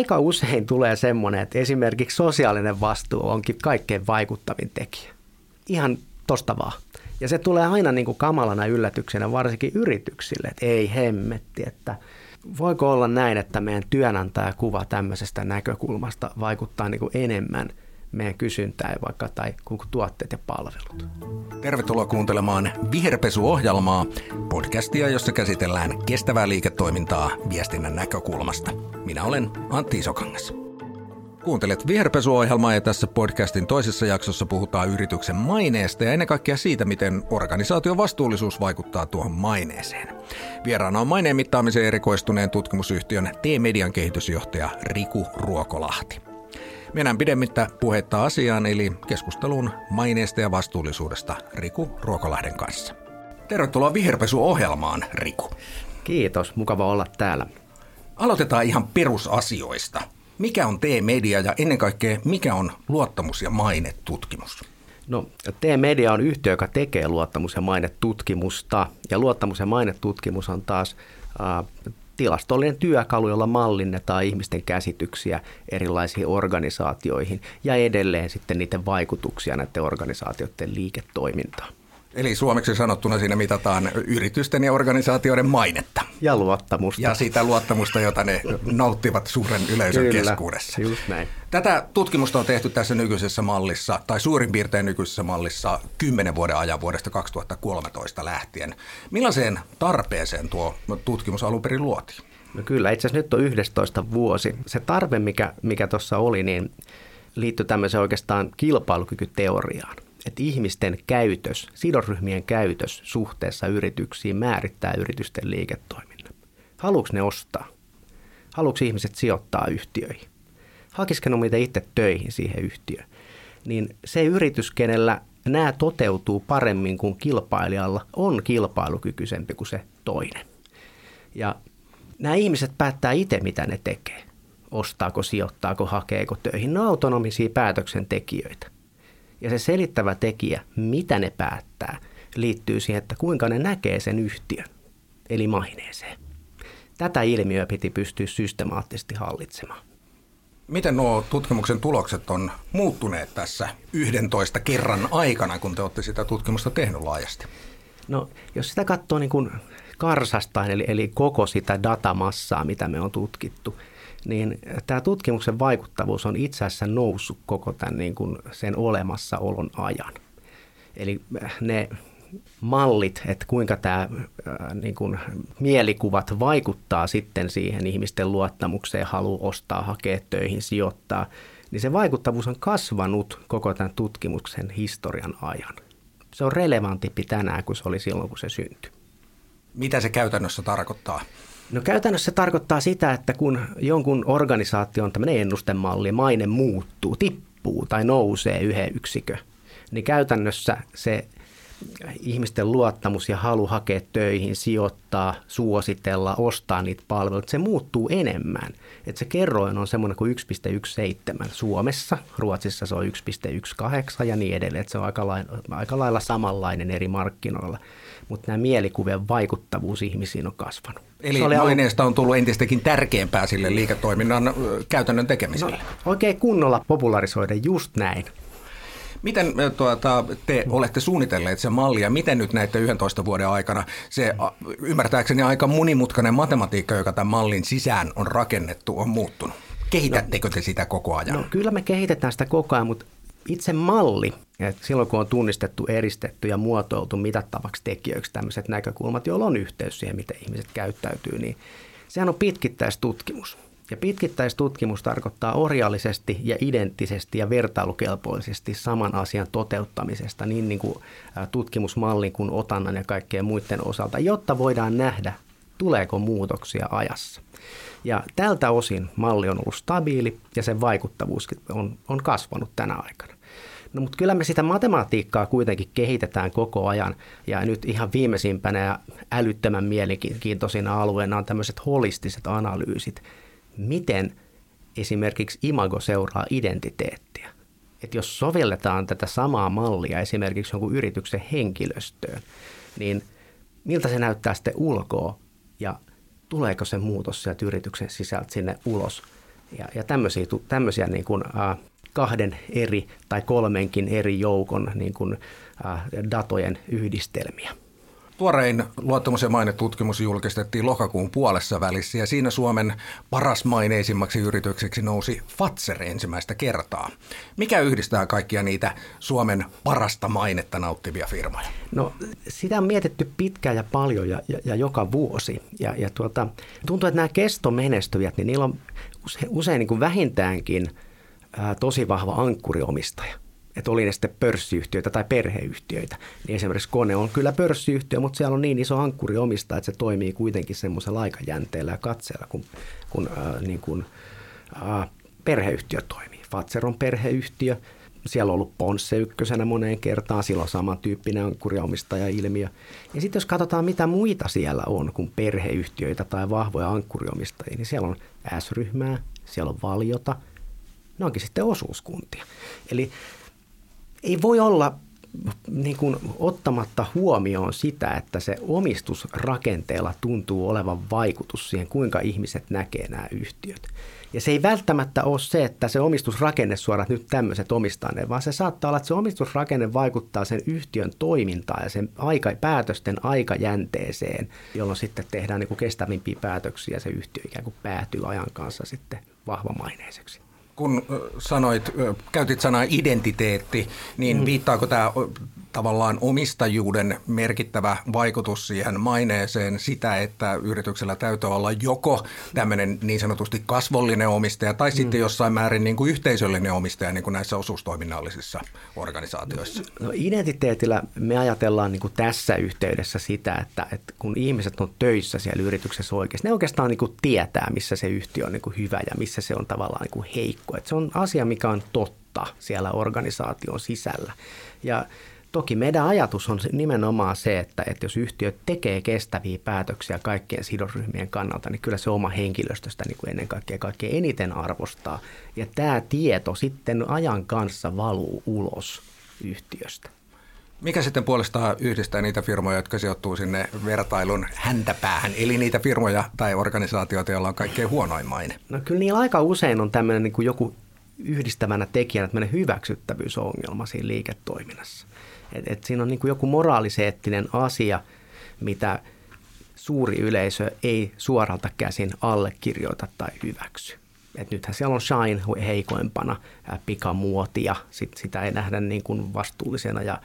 aika usein tulee semmoinen, että esimerkiksi sosiaalinen vastuu onkin kaikkein vaikuttavin tekijä. Ihan tosta vaan. Ja se tulee aina niin kuin kamalana yllätyksenä varsinkin yrityksille, että ei hemmetti, että voiko olla näin, että meidän työnantajakuva tämmöisestä näkökulmasta vaikuttaa niin kuin enemmän meidän kysyntään vaikka tai tuotteet ja palvelut. Tervetuloa kuuntelemaan Viherpesu-ohjelmaa, podcastia, jossa käsitellään kestävää liiketoimintaa viestinnän näkökulmasta. Minä olen Antti Isokangas. Kuuntelet Viherpesuohjelmaa ja tässä podcastin toisessa jaksossa puhutaan yrityksen maineesta ja ennen kaikkea siitä, miten organisaation vastuullisuus vaikuttaa tuohon maineeseen. Vieraana on maineen mittaamiseen erikoistuneen tutkimusyhtiön T-Median kehitysjohtaja Riku Ruokolahti. Mennään pidemmittä puhetta asiaan, eli keskustelun maineesta ja vastuullisuudesta Riku Ruokolahden kanssa. Tervetuloa Viherpesu-ohjelmaan, Riku. Kiitos, mukava olla täällä. Aloitetaan ihan perusasioista. Mikä on T-media ja ennen kaikkea mikä on luottamus- ja mainetutkimus? No, T-media on yhtiö, joka tekee luottamus- ja mainetutkimusta. Ja luottamus- ja mainetutkimus on taas äh, tilastollinen työkalu, jolla mallinnetaan ihmisten käsityksiä erilaisiin organisaatioihin ja edelleen sitten niiden vaikutuksia näiden organisaatioiden liiketoimintaan. Eli suomeksi sanottuna siinä mitataan yritysten ja organisaatioiden mainetta. Ja luottamusta. Ja sitä luottamusta, jota ne nauttivat suuren yleisön Kyllä, keskuudessa. just näin. Tätä tutkimusta on tehty tässä nykyisessä mallissa, tai suurin piirtein nykyisessä mallissa, kymmenen vuoden ajan vuodesta 2013 lähtien. Millaiseen tarpeeseen tuo tutkimus alun perin luotiin? No kyllä, itse asiassa nyt on 11 vuosi. Se tarve, mikä, mikä tuossa oli, niin liittyy tämmöiseen oikeastaan kilpailukykyteoriaan että ihmisten käytös, sidosryhmien käytös suhteessa yrityksiin määrittää yritysten liiketoiminnan. Haluuks ne ostaa? Haluuks ihmiset sijoittaa yhtiöihin? Hakisiko niitä itse töihin siihen yhtiöön? Niin se yritys, kenellä nämä toteutuu paremmin kuin kilpailijalla, on kilpailukykyisempi kuin se toinen. Ja nämä ihmiset päättää itse, mitä ne tekee. Ostaako, sijoittaako, hakeeko töihin. Ne on autonomisia päätöksentekijöitä. Ja se selittävä tekijä, mitä ne päättää, liittyy siihen, että kuinka ne näkee sen yhtiön, eli maineeseen. Tätä ilmiöä piti pystyä systemaattisesti hallitsemaan. Miten nuo tutkimuksen tulokset on muuttuneet tässä 11 kerran aikana, kun te olette sitä tutkimusta tehnyt laajasti? No, jos sitä katsoo niin kuin karsastain, eli, eli koko sitä datamassaa, mitä me on tutkittu, niin tämä tutkimuksen vaikuttavuus on itse asiassa noussut koko tämän niin kuin sen olemassaolon ajan. Eli ne mallit, että kuinka tämä niin kuin mielikuvat vaikuttaa sitten siihen ihmisten luottamukseen, halu ostaa, hakea töihin, sijoittaa, niin se vaikuttavuus on kasvanut koko tämän tutkimuksen historian ajan. Se on relevantimpi tänään kuin se oli silloin, kun se syntyi. Mitä se käytännössä tarkoittaa? No käytännössä se tarkoittaa sitä, että kun jonkun organisaation tämmöinen ennustemalli, maine muuttuu, tippuu tai nousee yhden yksikö, niin käytännössä se ihmisten luottamus ja halu hakea töihin, sijoittaa, suositella, ostaa niitä palveluita, se muuttuu enemmän. Että se kerroin on semmoinen kuin 1,17 Suomessa, Ruotsissa se on 1,18 ja niin edelleen, että se on aika lailla, aika lailla samanlainen eri markkinoilla. Mutta nämä mielikuvien vaikuttavuus ihmisiin on kasvanut. Eli maineesta on tullut entistäkin tärkeämpää sille liiketoiminnan käytännön tekemiselle. No, oikein kunnolla popularisoida just näin. Miten tuota, te olette suunnitelleet sen mallia? Miten nyt näiden 11 vuoden aikana se ymmärtääkseni aika monimutkainen matematiikka, joka tämän mallin sisään on rakennettu, on muuttunut? Kehitättekö te sitä koko ajan? No, kyllä me kehitetään sitä koko ajan, mutta itse malli, että silloin kun on tunnistettu, eristetty ja muotoiltu mitattavaksi tekijöiksi tämmöiset näkökulmat, joilla on yhteys siihen, miten ihmiset käyttäytyy, niin sehän on pitkittäistutkimus. Ja pitkittäistutkimus tarkoittaa orjallisesti ja identtisesti ja vertailukelpoisesti saman asian toteuttamisesta niin, niin kuin tutkimusmallin kuin otannan ja kaikkien muiden osalta, jotta voidaan nähdä, tuleeko muutoksia ajassa. Ja tältä osin malli on ollut stabiili ja sen vaikuttavuus on, on kasvanut tänä aikana. No, mutta kyllä me sitä matematiikkaa kuitenkin kehitetään koko ajan. Ja nyt ihan viimeisimpänä ja älyttömän mielenkiintoisina alueena on tämmöiset holistiset analyysit. Miten esimerkiksi imago seuraa identiteettiä? Että jos sovelletaan tätä samaa mallia esimerkiksi jonkun yrityksen henkilöstöön, niin miltä se näyttää sitten ulkoa ja tuleeko se muutos sieltä yrityksen sisältä sinne ulos Ja, ja tämmöisiä, tämmöisiä niin kuin, äh, kahden eri tai kolmenkin eri joukon niin kuin, äh, datojen yhdistelmiä. Tuorein luottamus- ja mainetutkimus julkistettiin lokakuun puolessa välissä ja siinä Suomen paras maineisimmaksi yritykseksi nousi Fatser ensimmäistä kertaa. Mikä yhdistää kaikkia niitä Suomen parasta mainetta nauttivia firmoja? No sitä on mietitty pitkään ja paljon ja, ja, ja joka vuosi. Ja, ja tuota, tuntuu, että nämä kestomenestyjät, niin niillä on usein, usein niin kuin vähintäänkin ää, tosi vahva ankkuriomistaja että oli ne sitten pörssiyhtiöitä tai perheyhtiöitä, niin esimerkiksi kone on kyllä pörssiyhtiö, mutta siellä on niin iso ankkuri omista, että se toimii kuitenkin semmoisella aikajänteellä ja katseella, kun, kun, äh, niin kuin, äh, perheyhtiö toimii. Fatser on perheyhtiö, siellä on ollut Ponsse ykkösenä moneen kertaan, sillä on samantyyppinen ankkuriomistaja-ilmiö. Ja sitten jos katsotaan, mitä muita siellä on kuin perheyhtiöitä tai vahvoja ankkuriomistajia, niin siellä on S-ryhmää, siellä on Valjota, ne onkin sitten osuuskuntia. Eli ei voi olla niin kuin ottamatta huomioon sitä, että se omistusrakenteella tuntuu olevan vaikutus siihen, kuinka ihmiset näkee nämä yhtiöt. Ja se ei välttämättä ole se, että se omistusrakenne suoraan nyt tämmöiset omistaa ne, vaan se saattaa olla, että se omistusrakenne vaikuttaa sen yhtiön toimintaan ja sen aika, päätösten aikajänteeseen, jolloin sitten tehdään niin kuin kestävimpiä päätöksiä ja se yhtiö ikään kuin päätyy ajan kanssa sitten vahvamaineiseksi kun sanoit, käytit sanaa identiteetti, niin mm. viittaako tämä tavallaan omistajuuden merkittävä vaikutus siihen maineeseen sitä, että yrityksellä täytyy olla joko tämmöinen niin sanotusti kasvollinen omistaja tai mm. sitten jossain määrin niin kuin yhteisöllinen omistaja niin kuin näissä osuustoiminnallisissa organisaatioissa? No, identiteetillä me ajatellaan niin kuin tässä yhteydessä sitä, että, että kun ihmiset on töissä siellä yrityksessä oikeasti, ne oikeastaan niin kuin tietää, missä se yhtiö on niin kuin hyvä ja missä se on tavallaan niin kuin heikko. Että se on asia, mikä on totta siellä organisaation sisällä. Ja Toki meidän ajatus on nimenomaan se, että, että jos yhtiö tekee kestäviä päätöksiä kaikkien sidosryhmien kannalta, niin kyllä se oma henkilöstöstä niin kuin ennen kaikkea kaikkein eniten arvostaa. Ja tämä tieto sitten ajan kanssa valuu ulos yhtiöstä. Mikä sitten puolestaan yhdistää niitä firmoja, jotka sijoittuu sinne vertailun häntäpäähän, eli niitä firmoja tai organisaatioita, joilla on kaikkein huonoin maine? No kyllä niillä aika usein on tämmöinen niin kuin joku yhdistävänä tekijänä, tämmöinen hyväksyttävyysongelma siinä liiketoiminnassa. Et, et siinä on niin kuin joku moraaliseettinen asia, mitä suuri yleisö ei suoralta käsin allekirjoita tai hyväksy. Et nythän siellä on Shine heikoimpana pikamuotia, sit sitä ei nähdä niin kuin vastuullisena ja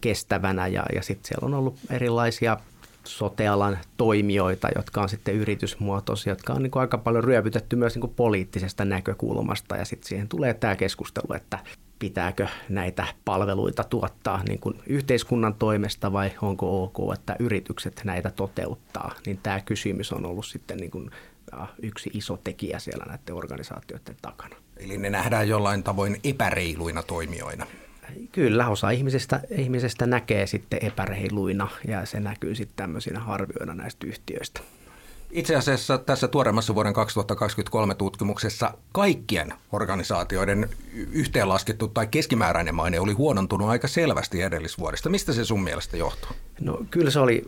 kestävänä ja, ja sitten siellä on ollut erilaisia sotealan toimijoita, jotka on sitten yritysmuotoisia, jotka on niin kuin aika paljon ryöpytetty myös niin kuin poliittisesta näkökulmasta ja sitten siihen tulee tämä keskustelu, että pitääkö näitä palveluita tuottaa niin kuin yhteiskunnan toimesta vai onko ok, että yritykset näitä toteuttaa, niin tämä kysymys on ollut sitten niin kuin yksi iso tekijä siellä näiden organisaatioiden takana. Eli ne nähdään jollain tavoin epäreiluina toimijoina. Kyllä, osa ihmisistä, ihmisistä näkee sitten epäreiluina ja se näkyy sitten tämmöisinä arvioina näistä yhtiöistä. Itse asiassa tässä tuoreimmassa vuoden 2023 tutkimuksessa kaikkien organisaatioiden yhteenlaskettu tai keskimääräinen maine oli huonontunut aika selvästi edellisvuodesta. Mistä se sun mielestä johtuu? No kyllä se oli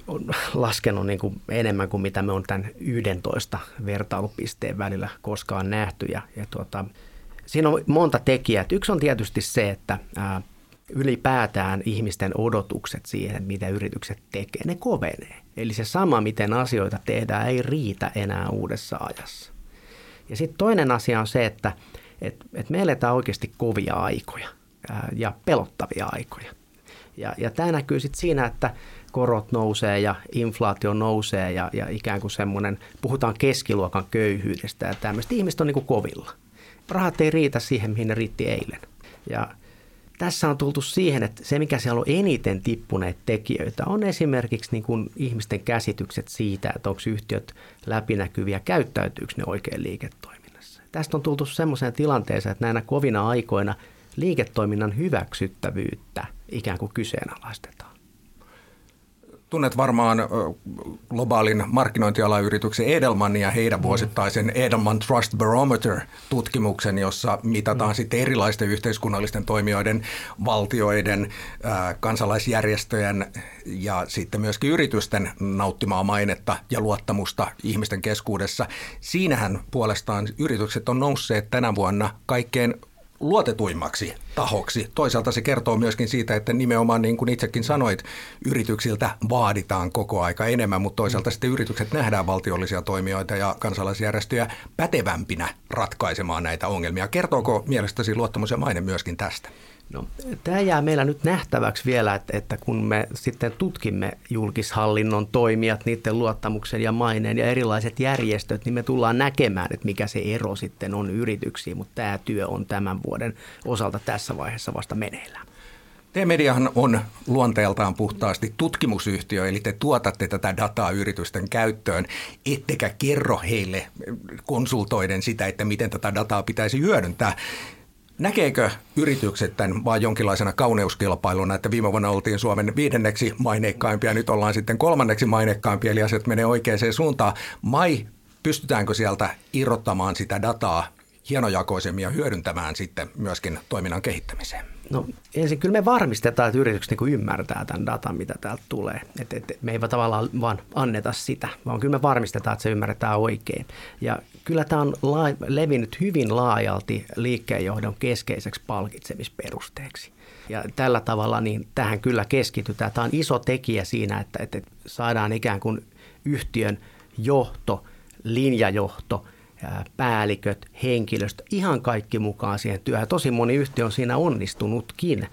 laskenut niin kuin enemmän kuin mitä me on tämän 11 vertailupisteen välillä koskaan nähty. Ja, ja tuota, siinä on monta tekijää. Yksi on tietysti se, että ää, ylipäätään ihmisten odotukset siihen, mitä yritykset tekee, ne kovenee. Eli se sama, miten asioita tehdään, ei riitä enää uudessa ajassa. Ja sitten toinen asia on se, että et, et me eletään oikeasti kovia aikoja ää, ja pelottavia aikoja. Ja, ja tämä näkyy sitten siinä, että korot nousee ja inflaatio nousee ja, ja ikään kuin semmoinen, puhutaan keskiluokan köyhyydestä ja tämmöistä. Ihmiset on niin kuin kovilla. Rahat ei riitä siihen, mihin ne riitti eilen. Ja tässä on tultu siihen, että se mikä siellä on eniten tippuneet tekijöitä on esimerkiksi niin kuin ihmisten käsitykset siitä, että onko yhtiöt läpinäkyviä, käyttäytyykö ne oikein liiketoiminnassa. Tästä on tultu semmoiseen tilanteeseen, että näinä kovina aikoina liiketoiminnan hyväksyttävyyttä ikään kuin kyseenalaistetaan. Tunnet varmaan globaalin markkinointialayrityksen Edelman ja heidän vuosittaisen Edelman Trust Barometer-tutkimuksen, jossa mitataan mm. sitten erilaisten yhteiskunnallisten toimijoiden, valtioiden, kansalaisjärjestöjen ja sitten myöskin yritysten nauttimaa mainetta ja luottamusta ihmisten keskuudessa. Siinähän puolestaan yritykset on nousseet tänä vuonna kaikkein luotetuimmaksi tahoksi. Toisaalta se kertoo myöskin siitä, että nimenomaan niin kuin itsekin sanoit, yrityksiltä vaaditaan koko aika enemmän, mutta toisaalta sitten yritykset nähdään valtiollisia toimijoita ja kansalaisjärjestöjä pätevämpinä ratkaisemaan näitä ongelmia. Kertooko mielestäsi luottamus ja maine myöskin tästä? No, tämä jää meillä nyt nähtäväksi vielä, että, että kun me sitten tutkimme julkishallinnon toimijat, niiden luottamuksen ja maineen ja erilaiset järjestöt, niin me tullaan näkemään, että mikä se ero sitten on yrityksiin, mutta tämä työ on tämän vuoden osalta tässä vaiheessa vasta meneillään. T-mediahan on luonteeltaan puhtaasti tutkimusyhtiö, eli te tuotatte tätä dataa yritysten käyttöön, ettekä kerro heille konsultoiden sitä, että miten tätä dataa pitäisi hyödyntää. Näkeekö yritykset tämän vaan jonkinlaisena kauneuskilpailuna, että viime vuonna oltiin Suomen viidenneksi maineikkaimpia, nyt ollaan sitten kolmanneksi maineikkaimpia, eli asiat menee oikeaan suuntaan. Mai, pystytäänkö sieltä irrottamaan sitä dataa hienojakoisemmin ja hyödyntämään sitten myöskin toiminnan kehittämiseen? No ensin kyllä me varmistetaan, että yritykset niin ymmärtää tämän datan, mitä täältä tulee. Et, et, me ei tavallaan vaan anneta sitä, vaan kyllä me varmistetaan, että se ymmärretään oikein. Ja kyllä tämä on la- levinnyt hyvin laajalti liikkeenjohdon keskeiseksi palkitsemisperusteeksi. Ja tällä tavalla niin tähän kyllä keskitytään. Tämä on iso tekijä siinä, että, että saadaan ikään kuin yhtiön johto, linjajohto – päälliköt, henkilöstö, ihan kaikki mukaan siihen työhön. Tosi moni yhtiö on siinä onnistunutkin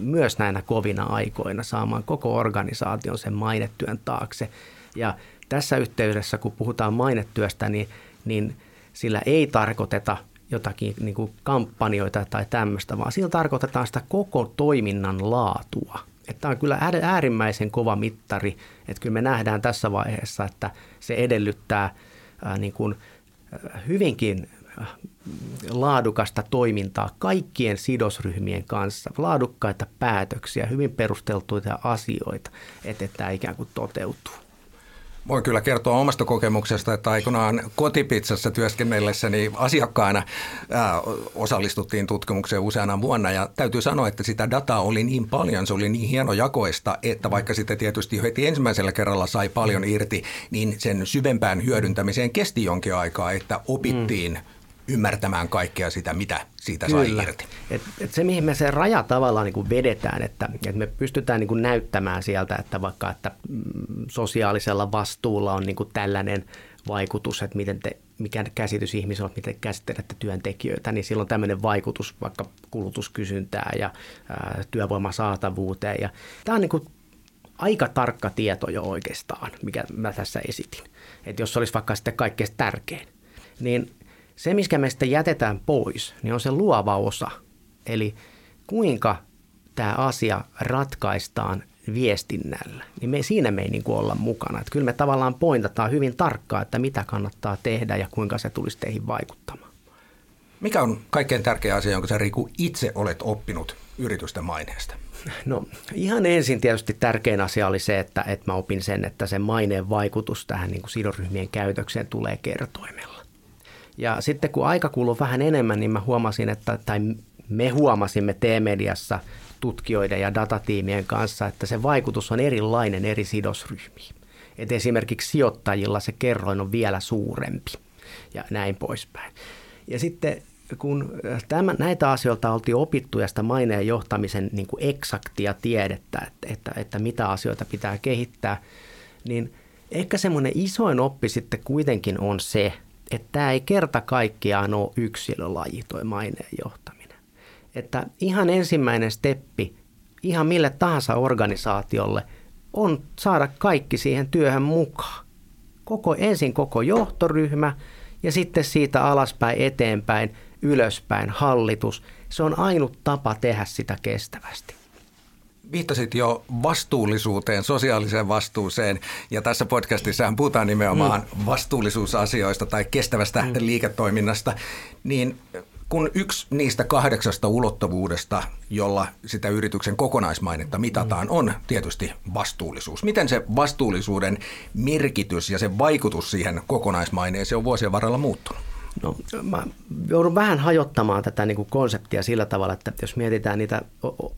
myös näinä kovina aikoina saamaan koko organisaation sen mainetyön taakse. Ja tässä yhteydessä, kun puhutaan mainetyöstä, niin, niin sillä ei tarkoiteta jotakin niin kuin kampanjoita tai tämmöistä, vaan sillä tarkoitetaan sitä koko toiminnan laatua. Tämä on kyllä äärimmäisen kova mittari, että kyllä me nähdään tässä vaiheessa, että se edellyttää ää, niin kuin – hyvinkin äh, laadukasta toimintaa kaikkien sidosryhmien kanssa, laadukkaita päätöksiä, hyvin perusteltuja asioita, että tämä ikään kuin toteutuu. Voin kyllä kertoa omasta kokemuksesta, että aikoinaan kotipizzassa työskennellessäni asiakkaana ää, osallistuttiin tutkimukseen useana vuonna. Ja täytyy sanoa, että sitä dataa oli niin paljon, se oli niin hienojakoista, että vaikka sitten tietysti heti ensimmäisellä kerralla sai paljon irti, niin sen syvempään hyödyntämiseen kesti jonkin aikaa, että opittiin mm ymmärtämään kaikkea sitä, mitä siitä Kyllä. sai irti. Et, et se, mihin me se raja tavallaan niin kuin vedetään, että, että me pystytään niin kuin näyttämään sieltä, että vaikka että mm, sosiaalisella vastuulla on niin kuin tällainen vaikutus, että miten te, mikä käsitys ihmisillä on, miten käsittelette työntekijöitä, niin silloin tämmöinen vaikutus vaikka kulutuskysyntää ja ää, työvoiman saatavuuteen. Ja tämä on niin kuin aika tarkka tieto jo oikeastaan, mikä mä tässä esitin. Että jos se olisi vaikka sitten kaikkein tärkein, niin se, mikä me sitten jätetään pois, niin on se luova osa. Eli kuinka tämä asia ratkaistaan viestinnällä, niin me, siinä me ei niin kuin olla mukana. Että kyllä me tavallaan pointataan hyvin tarkkaan, että mitä kannattaa tehdä ja kuinka se tulisi teihin vaikuttamaan. Mikä on kaikkein tärkeä asia, jonka sä Riku itse olet oppinut yritysten maineesta? No ihan ensin tietysti tärkein asia oli se, että, että mä opin sen, että se maineen vaikutus tähän niin kuin sidosryhmien käytökseen tulee kertoimella. Ja sitten kun aika kuluu vähän enemmän, niin mä huomasin, että, tai me huomasimme T-mediassa tutkijoiden ja datatiimien kanssa, että se vaikutus on erilainen eri sidosryhmiin. Et esimerkiksi sijoittajilla se kerroin on vielä suurempi ja näin poispäin. Ja sitten kun tämän, näitä asioita oltiin opittu ja sitä maineen johtamisen niin kuin eksaktia tiedettä, että, että, että mitä asioita pitää kehittää, niin ehkä semmoinen isoin oppi sitten kuitenkin on se, että tämä ei kerta kaikkiaan ole yksilölaji, tuo maineen johtaminen. Että ihan ensimmäinen steppi ihan mille tahansa organisaatiolle on saada kaikki siihen työhön mukaan. Koko, ensin koko johtoryhmä ja sitten siitä alaspäin eteenpäin, ylöspäin hallitus. Se on ainut tapa tehdä sitä kestävästi viittasit jo vastuullisuuteen, sosiaaliseen vastuuseen, ja tässä podcastissa puhutaan nimenomaan mm. vastuullisuusasioista tai kestävästä mm. liiketoiminnasta, niin kun yksi niistä kahdeksasta ulottuvuudesta, jolla sitä yrityksen kokonaismainetta mitataan, on tietysti vastuullisuus. Miten se vastuullisuuden merkitys ja se vaikutus siihen kokonaismaineeseen on vuosien varrella muuttunut? No, mä joudun vähän hajottamaan tätä niin kuin konseptia sillä tavalla, että jos mietitään niitä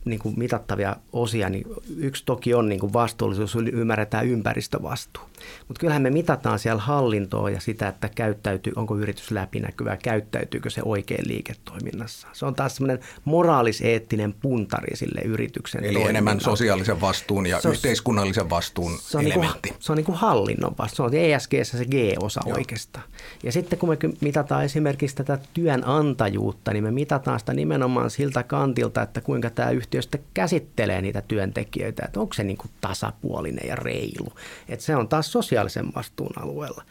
niin kuin mitattavia osia, niin yksi toki on niin kuin vastuullisuus, ymmärretään ympäristövastuu. Mutta kyllähän me mitataan siellä hallintoa ja sitä, että käyttäytyy, onko yritys läpinäkyvä, käyttäytyykö se oikein liiketoiminnassa. Se on taas semmoinen moraaliseettinen puntari sille yrityksen Eli enemmän sosiaalisen vastuun ja se on, yhteiskunnallisen vastuun se on niinku elementti. Niin kuin, se on niin kuin hallinnon vastuu. Se on ESG se G-osa Joo. oikeastaan. Ja sitten kun me mitataan esimerkiksi tätä työnantajuutta, niin me mitataan sitä nimenomaan siltä kantilta, että kuinka tämä yhtiö sitten käsittelee niitä työntekijöitä, että onko se niin kuin tasapuolinen ja reilu. Että se on taas sosiaalisen vastuun alueella.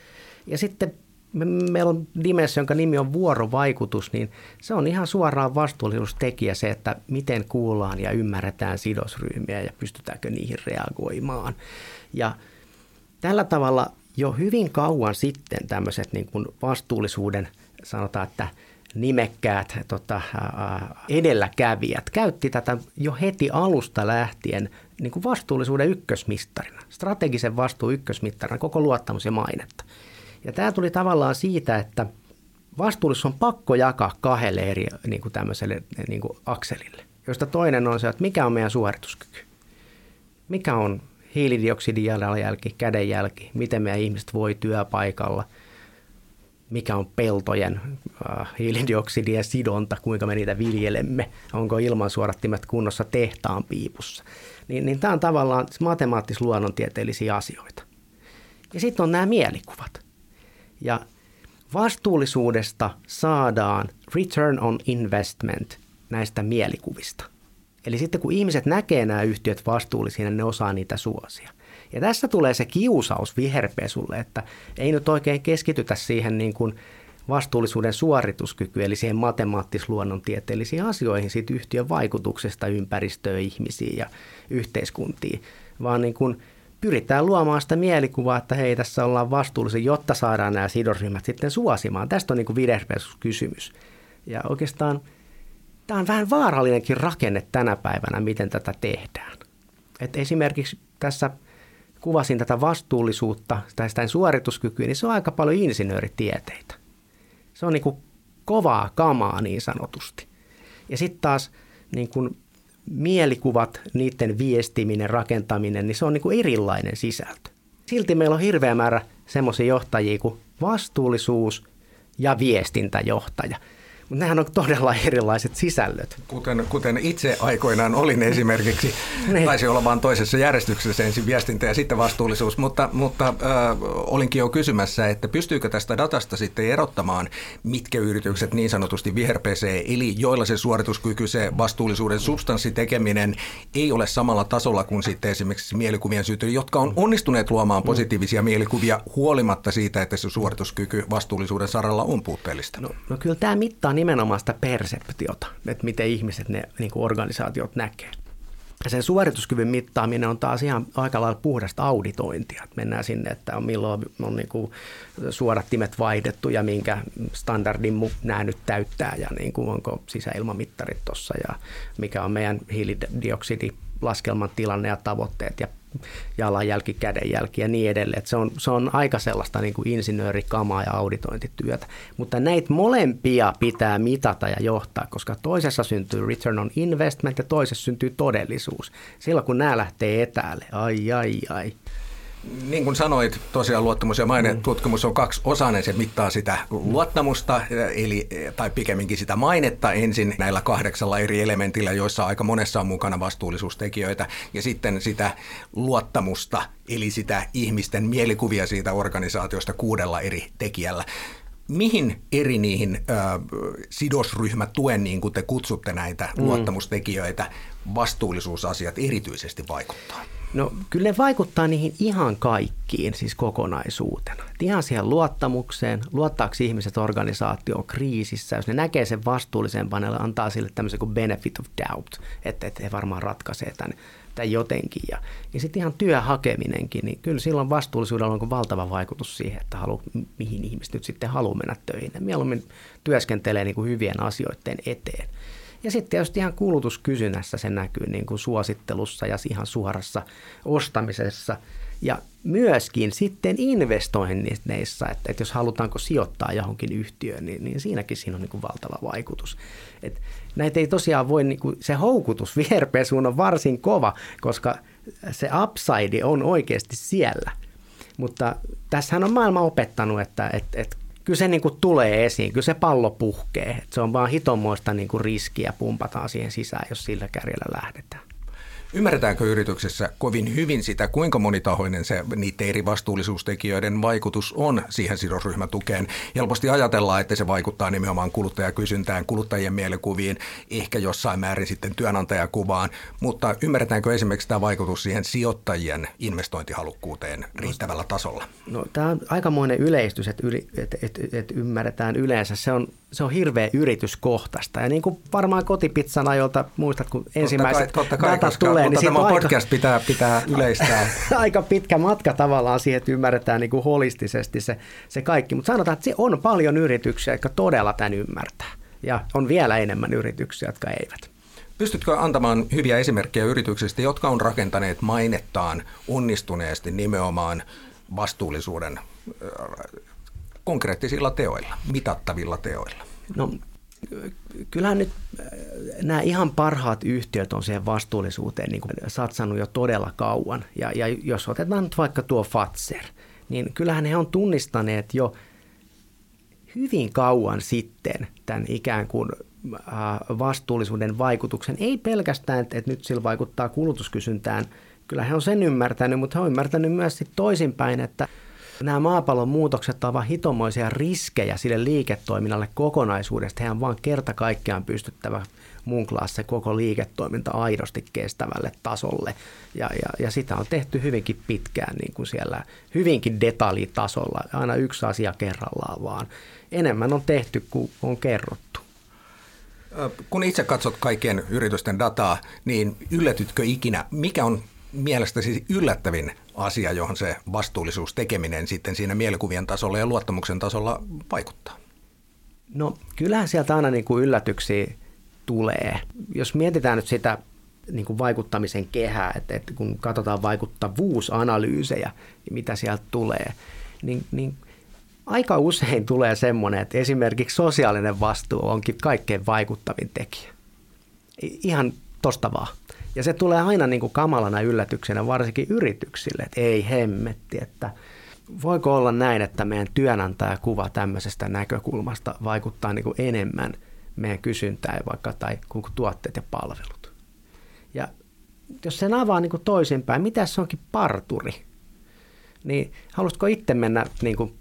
Ja sitten me, meillä on dimensio, jonka nimi on vuorovaikutus, niin se on ihan suoraan vastuullisuustekijä se, että miten kuullaan ja ymmärretään sidosryhmiä ja pystytäänkö niihin reagoimaan. Ja tällä tavalla jo hyvin kauan sitten tämmöiset niin kuin vastuullisuuden, sanotaan, että nimekkäät tota, edelläkävijät käytti tätä jo heti alusta lähtien niin kuin vastuullisuuden ykkösmistarina, strategisen vastuun ykkösmittarina, koko luottamus ja mainetta. Ja tämä tuli tavallaan siitä, että vastuullisuus on pakko jakaa kahdelle eri niin kuin tämmöiselle niin kuin akselille, josta toinen on se, että mikä on meidän suorituskyky. Mikä on hiilidioksidijalanjälki, kädenjälki, miten meidän ihmiset voi työpaikalla, mikä on peltojen äh, hiilidioksidien sidonta, kuinka me niitä viljelemme, onko ilmansuorattimet kunnossa tehtaan piipussa. Niin, niin tämä on tavallaan matemaattis-luonnontieteellisiä asioita. Ja sitten on nämä mielikuvat. Ja vastuullisuudesta saadaan return on investment näistä mielikuvista. Eli sitten kun ihmiset näkee nämä yhtiöt vastuullisina, ne osaa niitä suosia. Ja tässä tulee se kiusaus viherpesulle, että ei nyt oikein keskitytä siihen niin kuin vastuullisuuden suorituskyky, eli siihen matemaattis-luonnontieteellisiin asioihin siitä yhtiön vaikutuksesta ympäristöön, ihmisiin ja yhteiskuntiin, vaan niin kuin pyritään luomaan sitä mielikuvaa, että hei, tässä ollaan vastuullisia, jotta saadaan nämä sidosryhmät sitten suosimaan. Tästä on niin kuin kysymys. Ja oikeastaan – tämä on vähän vaarallinenkin rakenne tänä päivänä, miten tätä tehdään. Et esimerkiksi tässä kuvasin tätä vastuullisuutta tai sitä suorituskykyä, niin se on aika paljon insinööritieteitä. Se on niin kuin kovaa kamaa niin sanotusti. Ja sitten taas niin kuin mielikuvat, niiden viestiminen, rakentaminen, niin se on niin kuin erilainen sisältö. Silti meillä on hirveä määrä semmoisia johtajia kuin vastuullisuus ja viestintäjohtaja – mutta nehän on todella erilaiset sisällöt. Kuten, kuten itse aikoinaan olin esimerkiksi, niin. taisi olla vain toisessa järjestyksessä ensin viestintä ja sitten vastuullisuus, mutta, mutta äh, olinkin jo kysymässä, että pystyykö tästä datasta sitten erottamaan, mitkä yritykset niin sanotusti viherpesee, eli joilla se suorituskyky, se vastuullisuuden substanssitekeminen ei ole samalla tasolla kuin sitten esimerkiksi mielikuvien synty, jotka on onnistuneet luomaan mm. positiivisia mielikuvia huolimatta siitä, että se suorituskyky vastuullisuuden saralla on puutteellista. No, no kyllä tämä mittaa nimenomaan sitä perseptiota, että miten ihmiset ne niin kuin organisaatiot näkee. Ja sen suorituskyvyn mittaaminen on taas ihan aika lailla puhdasta auditointia. Että mennään sinne, että milloin on niin kuin suodattimet vaihdettu ja minkä standardin nämä nyt täyttää ja niin kuin onko sisäilmamittarit tuossa ja mikä on meidän hiilidioksidilaskelman tilanne ja tavoitteet ja jalanjälki, kädenjälki ja niin edelleen. Et se, on, se on aika sellaista niin kuin insinöörikamaa ja auditointityötä. Mutta näitä molempia pitää mitata ja johtaa, koska toisessa syntyy return on investment ja toisessa syntyy todellisuus. Silloin kun nämä lähtee etäälle, ai ai ai niin kuin sanoit, tosiaan luottamus ja maine mm. tutkimus on kaksi osainen. Se mittaa sitä luottamusta, eli, tai pikemminkin sitä mainetta ensin näillä kahdeksalla eri elementillä, joissa aika monessa on mukana vastuullisuustekijöitä, ja sitten sitä luottamusta, eli sitä ihmisten mielikuvia siitä organisaatiosta kuudella eri tekijällä. Mihin eri niihin ö, sidosryhmätuen, niin kuin te kutsutte näitä mm. luottamustekijöitä, vastuullisuusasiat erityisesti vaikuttaa? No kyllä ne vaikuttaa niihin ihan kaikkiin siis kokonaisuutena. Et ihan siihen luottamukseen, luottaako ihmiset organisaatioon kriisissä, jos ne näkee sen vastuullisen paneella, antaa sille tämmöisen kuin benefit of doubt, että, että he varmaan ratkaisee tämän, tämän jotenkin. Ja, ja sitten ihan työhakeminenkin, niin kyllä silloin vastuullisuudella on valtava vaikutus siihen, että halu, mihin ihmiset nyt sitten haluaa mennä töihin. Ja mieluummin työskentelee niin kuin hyvien asioiden eteen. Ja sitten tietysti ihan kulutuskysynnässä se näkyy niin kuin suosittelussa ja ihan suorassa ostamisessa. Ja myöskin sitten investoinneissa, että, että jos halutaanko sijoittaa johonkin yhtiöön, niin, niin siinäkin siinä on niin kuin valtava vaikutus. Et näitä ei tosiaan voi, niin kuin, se houkutus viherpesuun on varsin kova, koska se upside on oikeasti siellä. Mutta tässähän on maailma opettanut, että, että, että kyllä se niin kuin tulee esiin, kyllä se pallo puhkee. Se on vaan hitomoista niin kuin riskiä pumpataan siihen sisään, jos sillä kärjellä lähdetään. Ymmärretäänkö yrityksessä kovin hyvin sitä, kuinka monitahoinen se niiden eri vastuullisuustekijöiden vaikutus on siihen sidosryhmätukeen? Helposti ajatellaan, että se vaikuttaa nimenomaan kuluttajakysyntään, kuluttajien mielikuviin, ehkä jossain määrin sitten työnantajakuvaan, mutta ymmärretäänkö esimerkiksi tämä vaikutus siihen sijoittajien investointihalukkuuteen riittävällä tasolla? No, tämä on aikamoinen yleistys, että, yli, että, että, että ymmärretään yleensä. Se on, se on hirveä yrityskohtaista. Ja niin kuin varmaan kotipizzan ajolta muistat, kun ensimmäiset totta kai, datat koska, tulee, niin mutta tämä podcast aika, pitää, pitää yleistää. aika pitkä matka tavallaan siihen, että ymmärretään niin kuin holistisesti se, se kaikki. Mutta sanotaan, että se on paljon yrityksiä, jotka todella tämän ymmärtää. Ja on vielä enemmän yrityksiä, jotka eivät. Pystytkö antamaan hyviä esimerkkejä yrityksistä, jotka on rakentaneet mainettaan onnistuneesti nimenomaan vastuullisuuden konkreettisilla teoilla, mitattavilla teoilla? No kyllähän nyt äh, nämä ihan parhaat yhtiöt on siihen vastuullisuuteen niin kuin satsannut jo todella kauan. Ja, ja jos otetaan nyt vaikka tuo Fatser, niin kyllähän he on tunnistaneet jo hyvin kauan sitten tämän ikään kuin äh, vastuullisuuden vaikutuksen. Ei pelkästään, että nyt sillä vaikuttaa kulutuskysyntään. Kyllä he on sen ymmärtänyt, mutta he on ymmärtänyt myös toisinpäin, että – Nämä maapallon muutokset ovat hitomoisia riskejä sille liiketoiminnalle kokonaisuudesta. Hehän vaan kerta kaikkiaan pystyttävä mun se koko liiketoiminta aidosti kestävälle tasolle. Ja, ja, ja sitä on tehty hyvinkin pitkään niin kuin siellä hyvinkin detaljitasolla, aina yksi asia kerrallaan vaan. Enemmän on tehty kuin on kerrottu. Kun itse katsot kaikkien yritysten dataa, niin yllätytkö ikinä, mikä on mielestäsi yllättävin asia, johon se vastuullisuus tekeminen sitten siinä mielikuvien tasolla ja luottamuksen tasolla vaikuttaa? No kyllähän sieltä aina niin kuin yllätyksiä tulee. Jos mietitään nyt sitä niin kuin vaikuttamisen kehää, että, että kun katsotaan vaikuttavuusanalyysejä, niin mitä sieltä tulee, niin, niin aika usein tulee semmoinen, että esimerkiksi sosiaalinen vastuu onkin kaikkein vaikuttavin tekijä. Ihan tosta vaan. Ja se tulee aina niin kuin kamalana yllätyksenä varsinkin yrityksille, että ei hemmetti, että voiko olla näin, että meidän työnantajakuva tämmöisestä näkökulmasta vaikuttaa niin kuin enemmän meidän kysyntään vaikka tai kuin tuotteet ja palvelut. Ja jos sen avaa niin kuin toisinpäin, mitä se onkin parturi, niin haluaisitko itse mennä niin kuin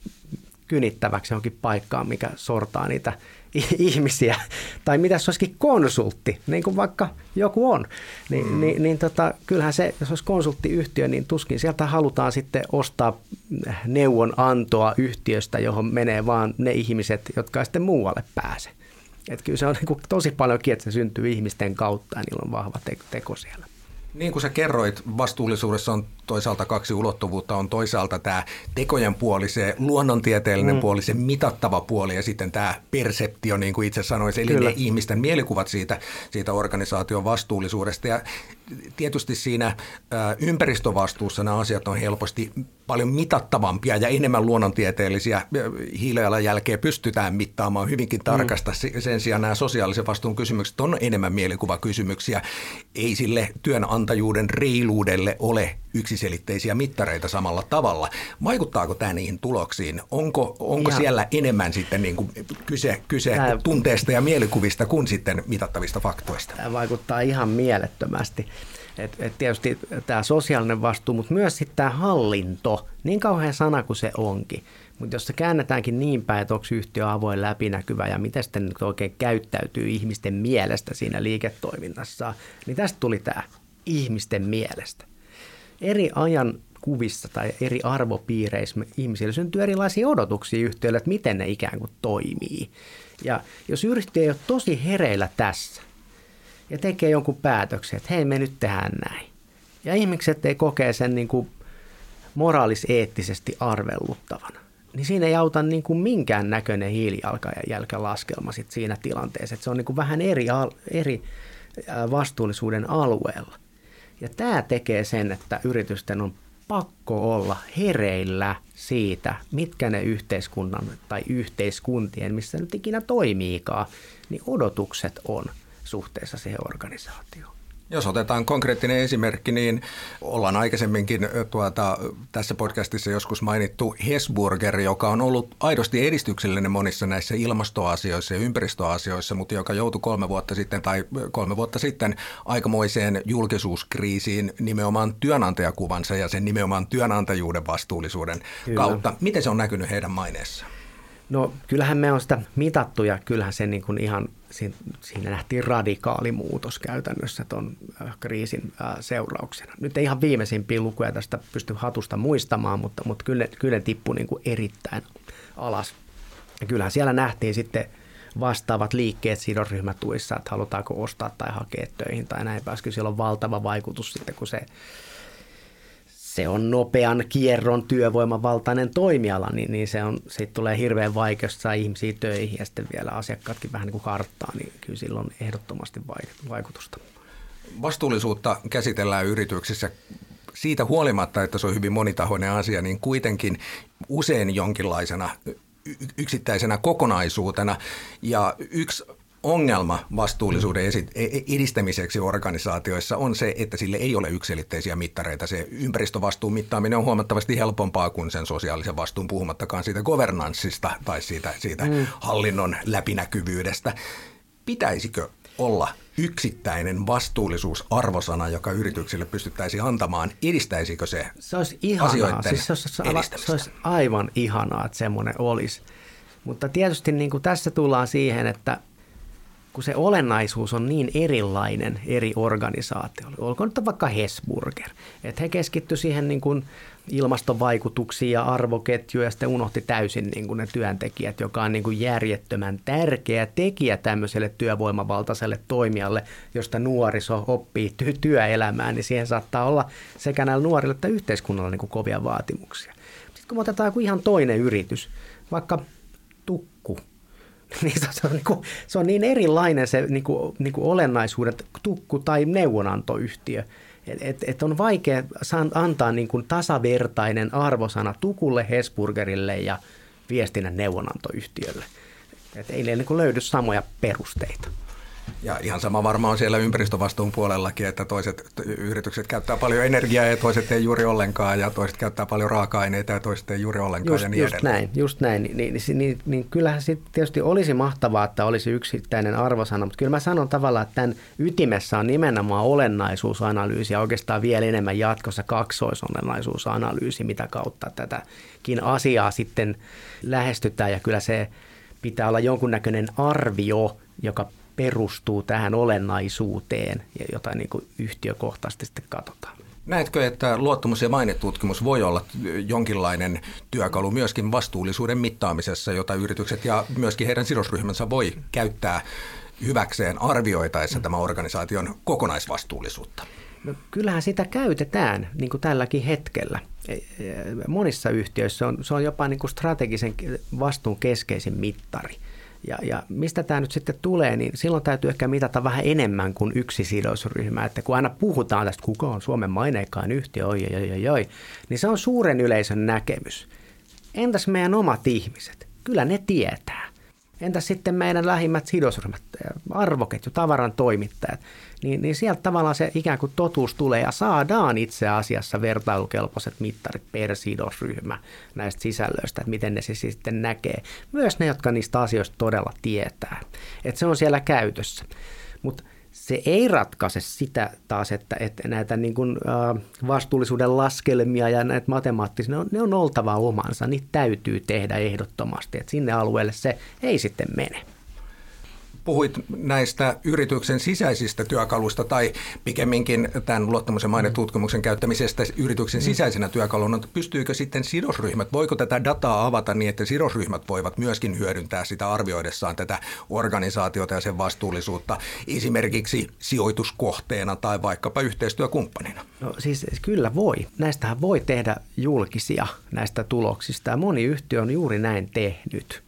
kynittäväksi johonkin paikkaan, mikä sortaa niitä ihmisiä, tai mitä se olisikin konsultti, niin kuin vaikka joku on, niin, mm. niin, niin tota, kyllähän se, jos olisi konsulttiyhtiö, niin tuskin sieltä halutaan sitten ostaa neuvonantoa yhtiöstä, johon menee vaan ne ihmiset, jotka ei sitten muualle pääse. Että kyllä se on niin kuin tosi paljon että se syntyy ihmisten kautta ja niillä on vahva teko siellä. Niin kuin sä kerroit, vastuullisuudessa on toisaalta kaksi ulottuvuutta. On toisaalta tämä tekojen puoli, se luonnontieteellinen mm. puoli, se mitattava puoli ja sitten tämä perseptio, niin kuin itse sanoisin, eli Kyllä. ne ihmisten mielikuvat siitä, siitä organisaation vastuullisuudesta. Ja tietysti siinä ympäristövastuussa nämä asiat on helposti paljon mitattavampia ja enemmän luonnontieteellisiä. Hiilijalanjälkeä pystytään mittaamaan hyvinkin tarkasta. Mm. Sen sijaan nämä sosiaalisen vastuun kysymykset on enemmän mielikuvakysymyksiä. Ei sille työnantajuuden reiluudelle ole yksiselitteisiä mittareita samalla tavalla. Vaikuttaako tämä niihin tuloksiin? Onko, onko siellä enemmän sitten niin kuin kyse, kyse tämä, tunteesta ja mielikuvista kuin sitten mitattavista faktoista? Tämä vaikuttaa ihan mielettömästi. Et, et tietysti tämä sosiaalinen vastuu, mutta myös sitten tämä hallinto, niin kauhean sana kuin se onkin. Mutta jos se käännetäänkin niin päin, että onko yhtiö avoin läpinäkyvä ja miten sitten nyt oikein käyttäytyy ihmisten mielestä siinä liiketoiminnassa, niin tästä tuli tämä ihmisten mielestä. eri ajan kuvissa tai eri arvopiireissä ihmisillä syntyy erilaisia odotuksia yhtiöille, että miten ne ikään kuin toimii. Ja jos yrittäjä ei ole tosi hereillä tässä ja tekee jonkun päätöksen, että hei me nyt tehdään näin. Ja ihmiset ei kokee sen niin kuin moraalis-eettisesti arvelluttavana, niin siinä ei auta niin kuin minkään näköinen hiilijalanjälkälaskelma sit siinä tilanteessa. Että se on niin kuin vähän eri, eri vastuullisuuden alueella. Ja tämä tekee sen, että yritysten on pakko olla hereillä siitä, mitkä ne yhteiskunnan tai yhteiskuntien, missä nyt ikinä toimiikaan, niin odotukset on suhteessa siihen organisaatioon. Jos otetaan konkreettinen esimerkki, niin ollaan aikaisemminkin tuota, tässä podcastissa joskus mainittu Hesburger, joka on ollut aidosti edistyksellinen monissa näissä ilmastoasioissa ja ympäristöasioissa, mutta joka joutui kolme vuotta sitten tai kolme vuotta sitten aikamoiseen julkisuuskriisiin nimenomaan työnantajakuvansa ja sen nimenomaan työnantajuuden vastuullisuuden Kyllä. kautta. Miten se on näkynyt heidän maineessaan? No kyllähän me on sitä mitattu ja kyllähän se niin kuin ihan, siinä nähtiin radikaali muutos käytännössä tuon äh, kriisin äh, seurauksena. Nyt ei ihan viimeisimpiä lukuja tästä pysty hatusta muistamaan, mutta, mutta kyllä, kyllä tippui niin kuin erittäin alas. Ja kyllähän siellä nähtiin sitten vastaavat liikkeet sidosryhmätuissa, että halutaanko ostaa tai hakea töihin tai näin pääskö. Siellä on valtava vaikutus sitten, kun se se on nopean kierron työvoimavaltainen toimiala, niin, niin se on, siitä tulee hirveän vaikeasti saa ihmisiä töihin ja sitten vielä asiakkaatkin vähän niin kuin karttaa, niin kyllä sillä on ehdottomasti vaikutusta. Vastuullisuutta käsitellään yrityksissä siitä huolimatta, että se on hyvin monitahoinen asia, niin kuitenkin usein jonkinlaisena yksittäisenä kokonaisuutena. Ja yksi ongelma vastuullisuuden e-, e-, edistämiseksi organisaatioissa on se, että sille ei ole yksilitteisiä mittareita. Se ympäristövastuun mittaaminen on huomattavasti helpompaa kuin sen sosiaalisen vastuun, puhumattakaan siitä governanssista tai siitä, siitä mm. hallinnon läpinäkyvyydestä. Pitäisikö olla yksittäinen vastuullisuusarvosana, joka yrityksille pystyttäisiin antamaan, edistäisikö se, se olisi ihanaa. asioiden siis se, olisi, se olisi aivan ihanaa, että semmoinen olisi. Mutta tietysti niin kuin tässä tullaan siihen, että kun se olennaisuus on niin erilainen eri organisaatioille. Olkoon nyt vaikka Hesburger, että he keskittyivät siihen niin kuin ilmastovaikutuksiin ja arvoketjuja ja sitten unohti täysin niin kuin ne työntekijät, joka on niin kuin järjettömän tärkeä tekijä tämmöiselle työvoimavaltaiselle toimijalle, josta nuoriso oppii ty- työelämään, niin siihen saattaa olla sekä näillä nuorilla että yhteiskunnalla niin kuin kovia vaatimuksia. Sitten kun otetaan joku ihan toinen yritys, vaikka niin se, on, niin kuin, se on niin erilainen se niin kuin, niin kuin olennaisuuden tukku tai neuvonantoyhtiö, et, et on vaikea antaa niin kuin tasavertainen arvosana tukulle, Hesburgerille ja viestinnän neuvonantoyhtiölle. Et ei niin kuin löydy samoja perusteita. Ja ihan sama varmaan siellä ympäristövastuun puolellakin, että toiset yritykset käyttää paljon energiaa ja toiset ei juuri ollenkaan ja toiset käyttää paljon raaka-aineita ja toiset ei juuri ollenkaan just, ja niin just edelleen. näin, just näin. Niin, niin, niin, niin, niin kyllähän sitten tietysti olisi mahtavaa, että olisi yksittäinen arvosana, mutta kyllä mä sanon tavallaan, että tämän ytimessä on nimenomaan olennaisuusanalyysi ja oikeastaan vielä enemmän jatkossa kaksoisolennaisuusanalyysi, mitä kautta tätäkin asiaa sitten lähestytään ja kyllä se pitää olla jonkunnäköinen arvio, joka perustuu tähän olennaisuuteen, jota niin kuin yhtiökohtaisesti sitten katsotaan. Näetkö, että luottamus- ja mainetutkimus voi olla jonkinlainen työkalu myöskin vastuullisuuden mittaamisessa, jota yritykset ja myöskin heidän sidosryhmänsä voi käyttää hyväkseen arvioitaessa tämän organisaation kokonaisvastuullisuutta? No, kyllähän sitä käytetään niin kuin tälläkin hetkellä. E, e, monissa yhtiöissä on, se on jopa niin kuin strategisen vastuun keskeisin mittari – ja, ja mistä tämä nyt sitten tulee, niin silloin täytyy ehkä mitata vähän enemmän kuin yksi sidosryhmä. Että kun aina puhutaan tästä, kuka on Suomen maineikkaan yhtiö, oi, oi, oi, oi, niin se on suuren yleisön näkemys. Entäs meidän omat ihmiset? Kyllä ne tietää. Entäs sitten meidän lähimmät sidosryhmät, arvoketju, tavaran toimittajat? Niin, niin sieltä tavallaan se ikään kuin totuus tulee ja saadaan itse asiassa vertailukelpoiset mittarit per sidosryhmä näistä sisällöistä, että miten ne se sitten näkee. Myös ne, jotka niistä asioista todella tietää. Että se on siellä käytössä. Mutta se ei ratkaise sitä taas, että, että näitä niin kuin, äh, vastuullisuuden laskelmia ja näitä matemaattisia, ne on, ne on oltava omansa, niitä täytyy tehdä ehdottomasti, että sinne alueelle se ei sitten mene. Puhuit näistä yrityksen sisäisistä työkaluista tai pikemminkin tämän luottamuksen mainetutkimuksen käyttämisestä yrityksen mm. sisäisenä työkaluna. Pystyykö sitten sidosryhmät, voiko tätä dataa avata niin, että sidosryhmät voivat myöskin hyödyntää sitä arvioidessaan tätä organisaatiota ja sen vastuullisuutta esimerkiksi sijoituskohteena tai vaikkapa yhteistyökumppanina? No siis kyllä voi. Näistähän voi tehdä julkisia näistä tuloksista ja moni yhtiö on juuri näin tehnyt.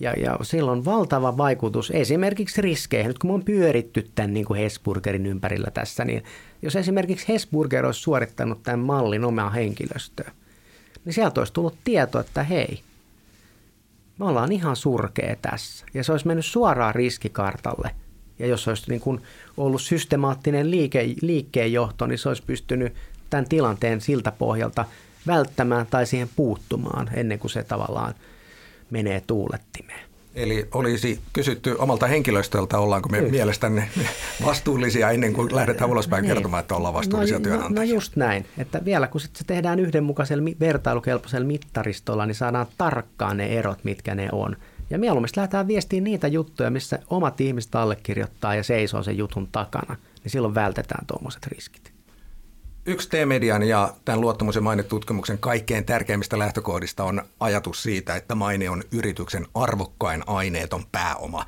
Ja, ja sillä on valtava vaikutus esimerkiksi riskeihin. Nyt kun me on pyöritty tämän niin kuin Hesburgerin ympärillä tässä, niin jos esimerkiksi Hesburger olisi suorittanut tämän mallin omaa henkilöstöä, niin sieltä olisi tullut tieto, että hei, me ollaan ihan surkea tässä. Ja se olisi mennyt suoraan riskikartalle. Ja jos olisi niin kuin ollut systemaattinen liike, liikkeenjohto, niin se olisi pystynyt tämän tilanteen siltä pohjalta välttämään tai siihen puuttumaan ennen kuin se tavallaan – menee tuulettimeen. Eli olisi kysytty omalta henkilöstöltä, ollaanko me Kyllä. mielestänne vastuullisia ennen kuin lähdetään ulospäin niin. kertomaan, että ollaan vastuullisia no, työnantajia. No, no just näin, että vielä kun se tehdään yhdenmukaisella vertailukelpoisella mittaristolla, niin saadaan tarkkaan ne erot, mitkä ne on. Ja mieluummin lähdetään viestiin niitä juttuja, missä omat ihmiset allekirjoittaa ja seisoo sen jutun takana, niin silloin vältetään tuommoiset riskit. Yksi T-median ja tämän luottamus- ja mainetutkimuksen kaikkein tärkeimmistä lähtökohdista on ajatus siitä, että maine on yrityksen arvokkain aineeton pääoma.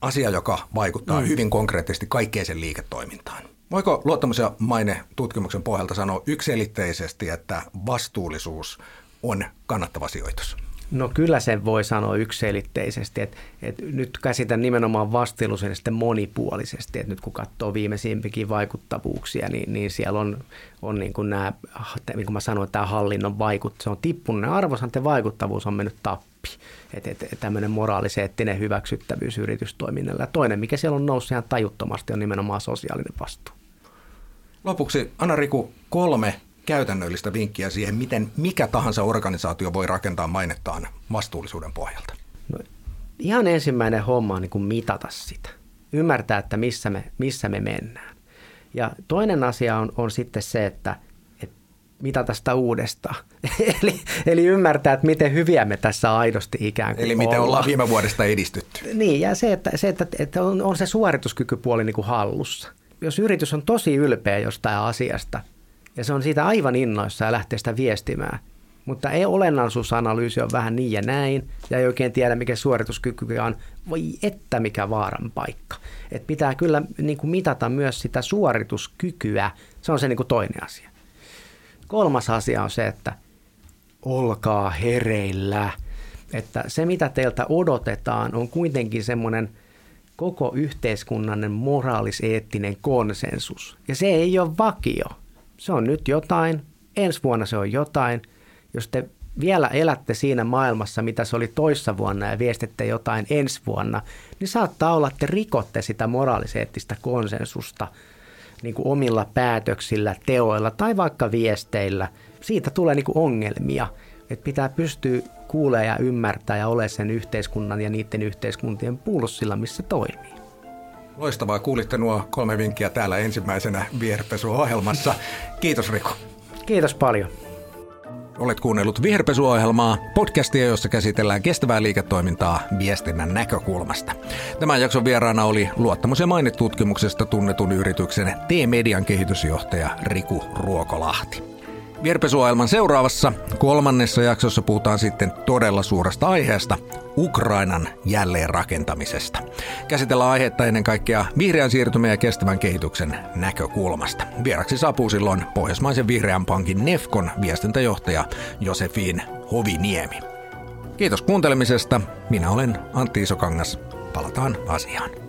Asia, joka vaikuttaa mm. hyvin konkreettisesti kaikkeen sen liiketoimintaan. Voiko luottamus- ja mainetutkimuksen pohjalta sanoa yksilitteisesti, että vastuullisuus on kannattava sijoitus? No kyllä sen voi sanoa yksilitteisesti, että, että nyt käsitän nimenomaan vastuullisuuden sitten monipuolisesti, että nyt kun katsoo viimeisimpikin vaikuttavuuksia, niin, niin siellä on, on niin kuin nämä, niin kuin mä sanoin, tämä hallinnon vaikut, se on tippunut, arvosanten vaikuttavuus on mennyt tappi. Että et, et tämmöinen moraaliseettinen hyväksyttävyys yritystoiminnalla. Toinen, mikä siellä on noussut ihan tajuttomasti, on nimenomaan sosiaalinen vastuu. Lopuksi, Anna-Riku, kolme käytännöllistä vinkkiä siihen, miten mikä tahansa organisaatio voi rakentaa mainettaan vastuullisuuden pohjalta? No, ihan ensimmäinen homma on niin kuin mitata sitä. Ymmärtää, että missä me, missä me mennään. Ja toinen asia on, on sitten se, että, että mitata sitä uudestaan. eli, eli ymmärtää, että miten hyviä me tässä aidosti ikään kuin Eli miten ollaan, ollaan viime vuodesta edistytty. Niin, ja se, että, se, että, että on, on se suorituskykypuoli niin kuin hallussa. Jos yritys on tosi ylpeä jostain asiasta, ja se on siitä aivan innoissa ja lähtee sitä viestimään. Mutta ei olennaisuusanalyysi on vähän niin ja näin, ja ei oikein tiedä, mikä suorituskyky on. Voi että mikä vaaran paikka. Et pitää kyllä niin kuin mitata myös sitä suorituskykyä. Se on se niin kuin toinen asia. Kolmas asia on se, että olkaa hereillä. Että se, mitä teiltä odotetaan, on kuitenkin semmoinen koko yhteiskunnannen moraaliseettinen konsensus. Ja se ei ole vakio se on nyt jotain, ensi vuonna se on jotain. Jos te vielä elätte siinä maailmassa, mitä se oli toissa vuonna ja viestitte jotain ensi vuonna, niin saattaa olla, että te rikotte sitä moraaliseettistä konsensusta niin kuin omilla päätöksillä, teoilla tai vaikka viesteillä. Siitä tulee niin kuin ongelmia, että pitää pystyä kuulemaan ja ymmärtää ja ole sen yhteiskunnan ja niiden yhteiskuntien pulssilla, missä toimii. Loistavaa, kuulitte nuo kolme vinkkiä täällä ensimmäisenä viherpesuohjelmassa. Kiitos Riku. Kiitos paljon. Olet kuunnellut Viherpesuohjelmaa, podcastia, jossa käsitellään kestävää liiketoimintaa viestinnän näkökulmasta. Tämän jakson vieraana oli luottamus- ja mainetutkimuksesta tunnetun yrityksen T-median kehitysjohtaja Riku Ruokolahti. Vierpesuohjelman seuraavassa kolmannessa jaksossa puhutaan sitten todella suuresta aiheesta, Ukrainan jälleenrakentamisesta. Käsitellään aihetta ennen kaikkea vihreän siirtymän ja kestävän kehityksen näkökulmasta. Vieraksi saapuu silloin Pohjoismaisen vihreän pankin Nefkon viestintäjohtaja Josefin Hoviniemi. Kiitos kuuntelemisesta. Minä olen Antti Isokangas. Palataan asiaan.